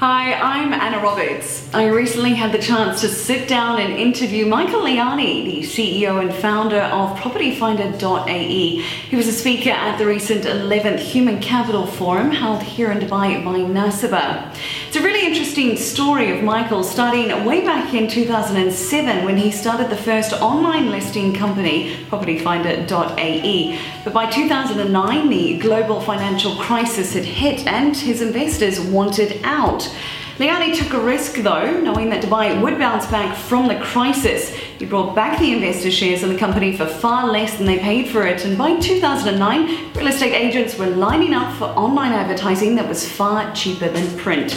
Hi, I'm Anna Roberts. I recently had the chance to sit down and interview Michael Lahyani, the CEO and founder of PropertyFinder.ae. He was a speaker at the recent 11th Human Capital Forum held here in Dubai by Naseba. It's a really interesting story of Michael starting way back in 2007 when he started the first online listing company, PropertyFinder.ae. But by 2009, the global financial crisis had hit and his investors wanted out. Lahyani took a risk though, knowing that Dubai would bounce back from the crisis. He brought back the investor shares in the company for far less than they paid for it, and by 2009, real estate agents were lining up for online advertising that was far cheaper than print.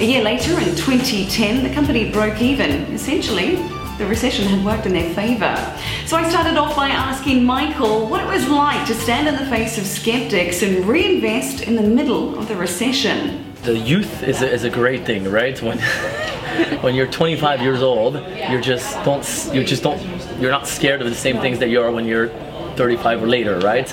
A year later, in 2010, the company broke even. Essentially, the recession had worked in their favour. So I started off by asking Michael what it was like to stand in the face of skeptics and reinvest in the middle of the recession the youth is a, is a great thing, right? When when you're 25 years old, you're just don't you just don't you're not scared of the same things that you are when you're 35 or later, right?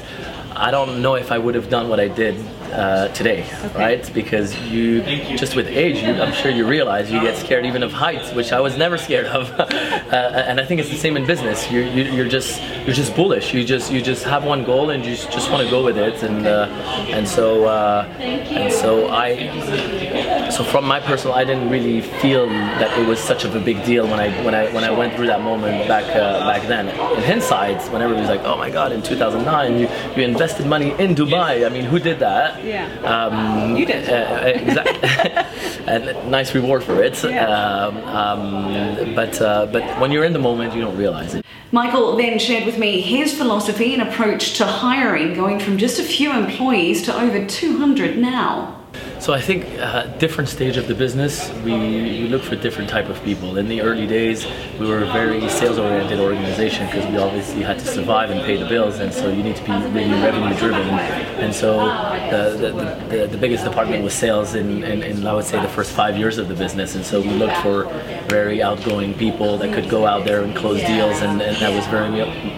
I don't know if I would have done what I did uh, today, okay. right? Because you just with age, you, I'm sure you realize you get scared even of heights, which I was never scared of. uh, and I think it's the same in business. You, you, you're just you're just bullish. You just you just have one goal and you just, just want to go with it. And uh, and so uh, and so I so from my personal, I didn't really feel that it was such of a big deal when I when I when I went through that moment back uh, back then. In hindsight, when everybody's like, oh my god, in 2009 you you invested money in Dubai. I mean, who did that? Yeah. Um, you did. Uh, exactly. and nice reward for it. Yeah. Um, um, but uh, but when you're in the moment, you don't realize it. Michael then shared with me his philosophy and approach to hiring, going from just a few employees to over 200 now. So I think uh, different stage of the business, we, we look for different type of people. In the early days, we were a very sales-oriented organization because we obviously had to survive and pay the bills, and so you need to be really revenue-driven. And so the, the, the, the biggest department was sales in, in, in, I would say, the first five years of the business. And so we looked for very outgoing people that could go out there and close deals, and, and that was very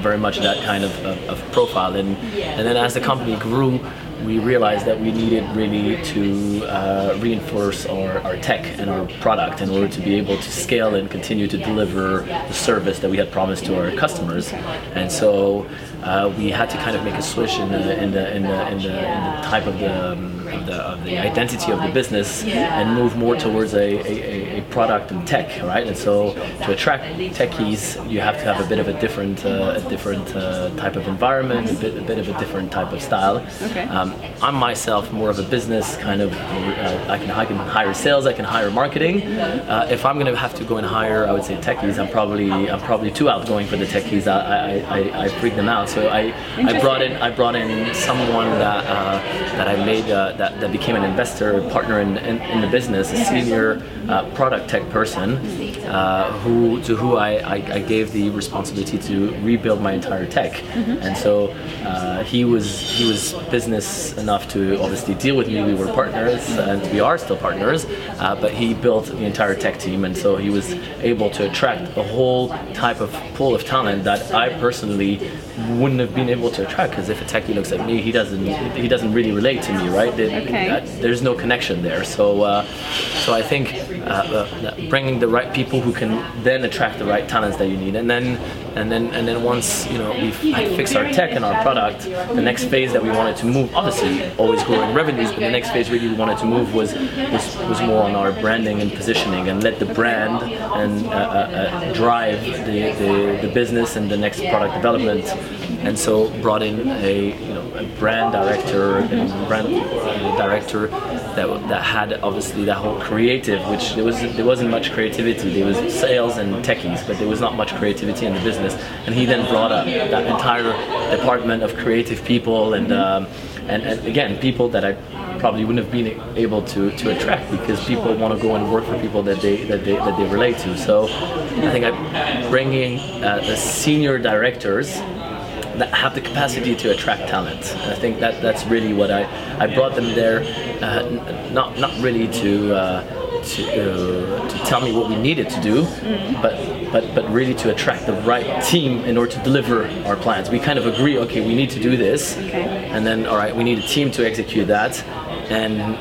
very much that kind of, of, of profile. And, and then as the company grew, we realized that we needed really to uh, reinforce our, our tech and our product in order to be able to scale and continue to deliver the service that we had promised to our customers. And so uh, we had to kind of make a switch in the in the in the, in the, in the type of the, um, of the, of the identity of the business and move more towards a, a, a, product and tech, right? And so to attract techies, you have to have a bit of a different uh, a different uh, type of environment, a bit a bit of a different type of style. Okay. Um, I'm myself more of a business kind of. Uh, I can I can hire sales, I can hire marketing. Uh, if I'm going to have to go and hire, I would say techies. I'm probably I'm probably too outgoing for the techies. I I, I, I freak them out. So I, I brought in I brought in someone that uh, that I made uh, that, that became an investor partner in, in, in the business, a senior uh, product tech person uh, who to who I, I, I, gave the responsibility to rebuild my entire tech. Mm-hmm. And so uh, he was he was business enough to obviously deal with me. We were partners and we are still partners. Uh, but he built the entire tech team, and so he was able to attract a whole type of pool of talent that I personally wouldn't have been able to attract because if a techie looks at me, he doesn't he doesn't really relate to me, right? okay. Uh, there's no connection there. So uh, so I think uh, uh, bringing the right people who can then attract the right talents that you need, and then and then and then once you know we've fixed our tech and our product, the next phase that we wanted to move, obviously always growing revenues, but the next phase really we wanted to move was was, was more on our branding and positioning and let the brand and uh, uh, drive the, the the business and the next product development and so brought in a you know a brand director and brand director that that had obviously that whole creative, which there was there wasn't much creativity. There was sales and techies, but there was not much creativity in the business. And he then brought up that entire department of creative people and um, and, and again people that I probably wouldn't have been able to, to attract because people want to go and work for people that they that they, that they relate to. So I think I bringing uh, the senior directors that have the capacity to attract talent. And I think that that's really what I, I brought them there, uh, not not really to. Uh, to, uh, to tell me what we needed to do, mm. but but but really to attract the right team in order to deliver our plans. We kind of agree, okay, we need to do this, okay. and then all right, we need a team to execute that, and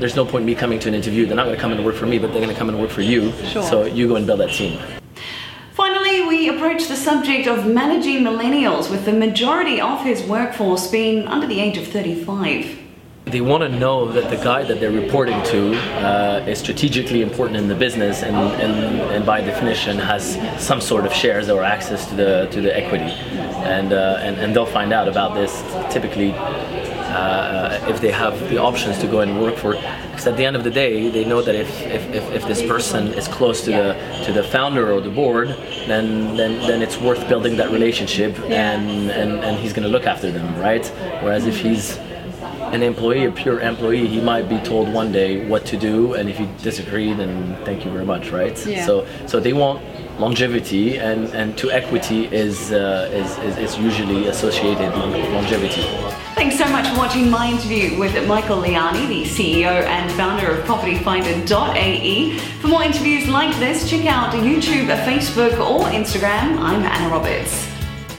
there's no point me coming to an interview. They're not going to come and work for me, but they're going to come and work for you. Sure. So you go and build that team. The subject of managing millennials, with the majority of his workforce being under the age of 35. They want to know that the guy that they're reporting to uh, is strategically important in the business and, and, and by definition has some sort of shares or access to the to the equity, and uh, and, and they'll find out about this typically uh, if they have the options to go and work for. Because at the end of the day, they know that if, if, if, if this person is close to the to the founder or the board, then then, then it's worth building that relationship, and, and, and he's going to look after them, right? Whereas if he's an employee, a pure employee, he might be told one day what to do, and if you disagree, then thank you very much, right? Yeah. So, so they want longevity, and, and to equity is, uh, is, is, is usually associated with longevity. Thanks so much for watching my interview with Michael Lahyani, the CEO and founder of PropertyFinder.ae. For more interviews like this, check out YouTube, Facebook, or Instagram. I'm Anna Roberts.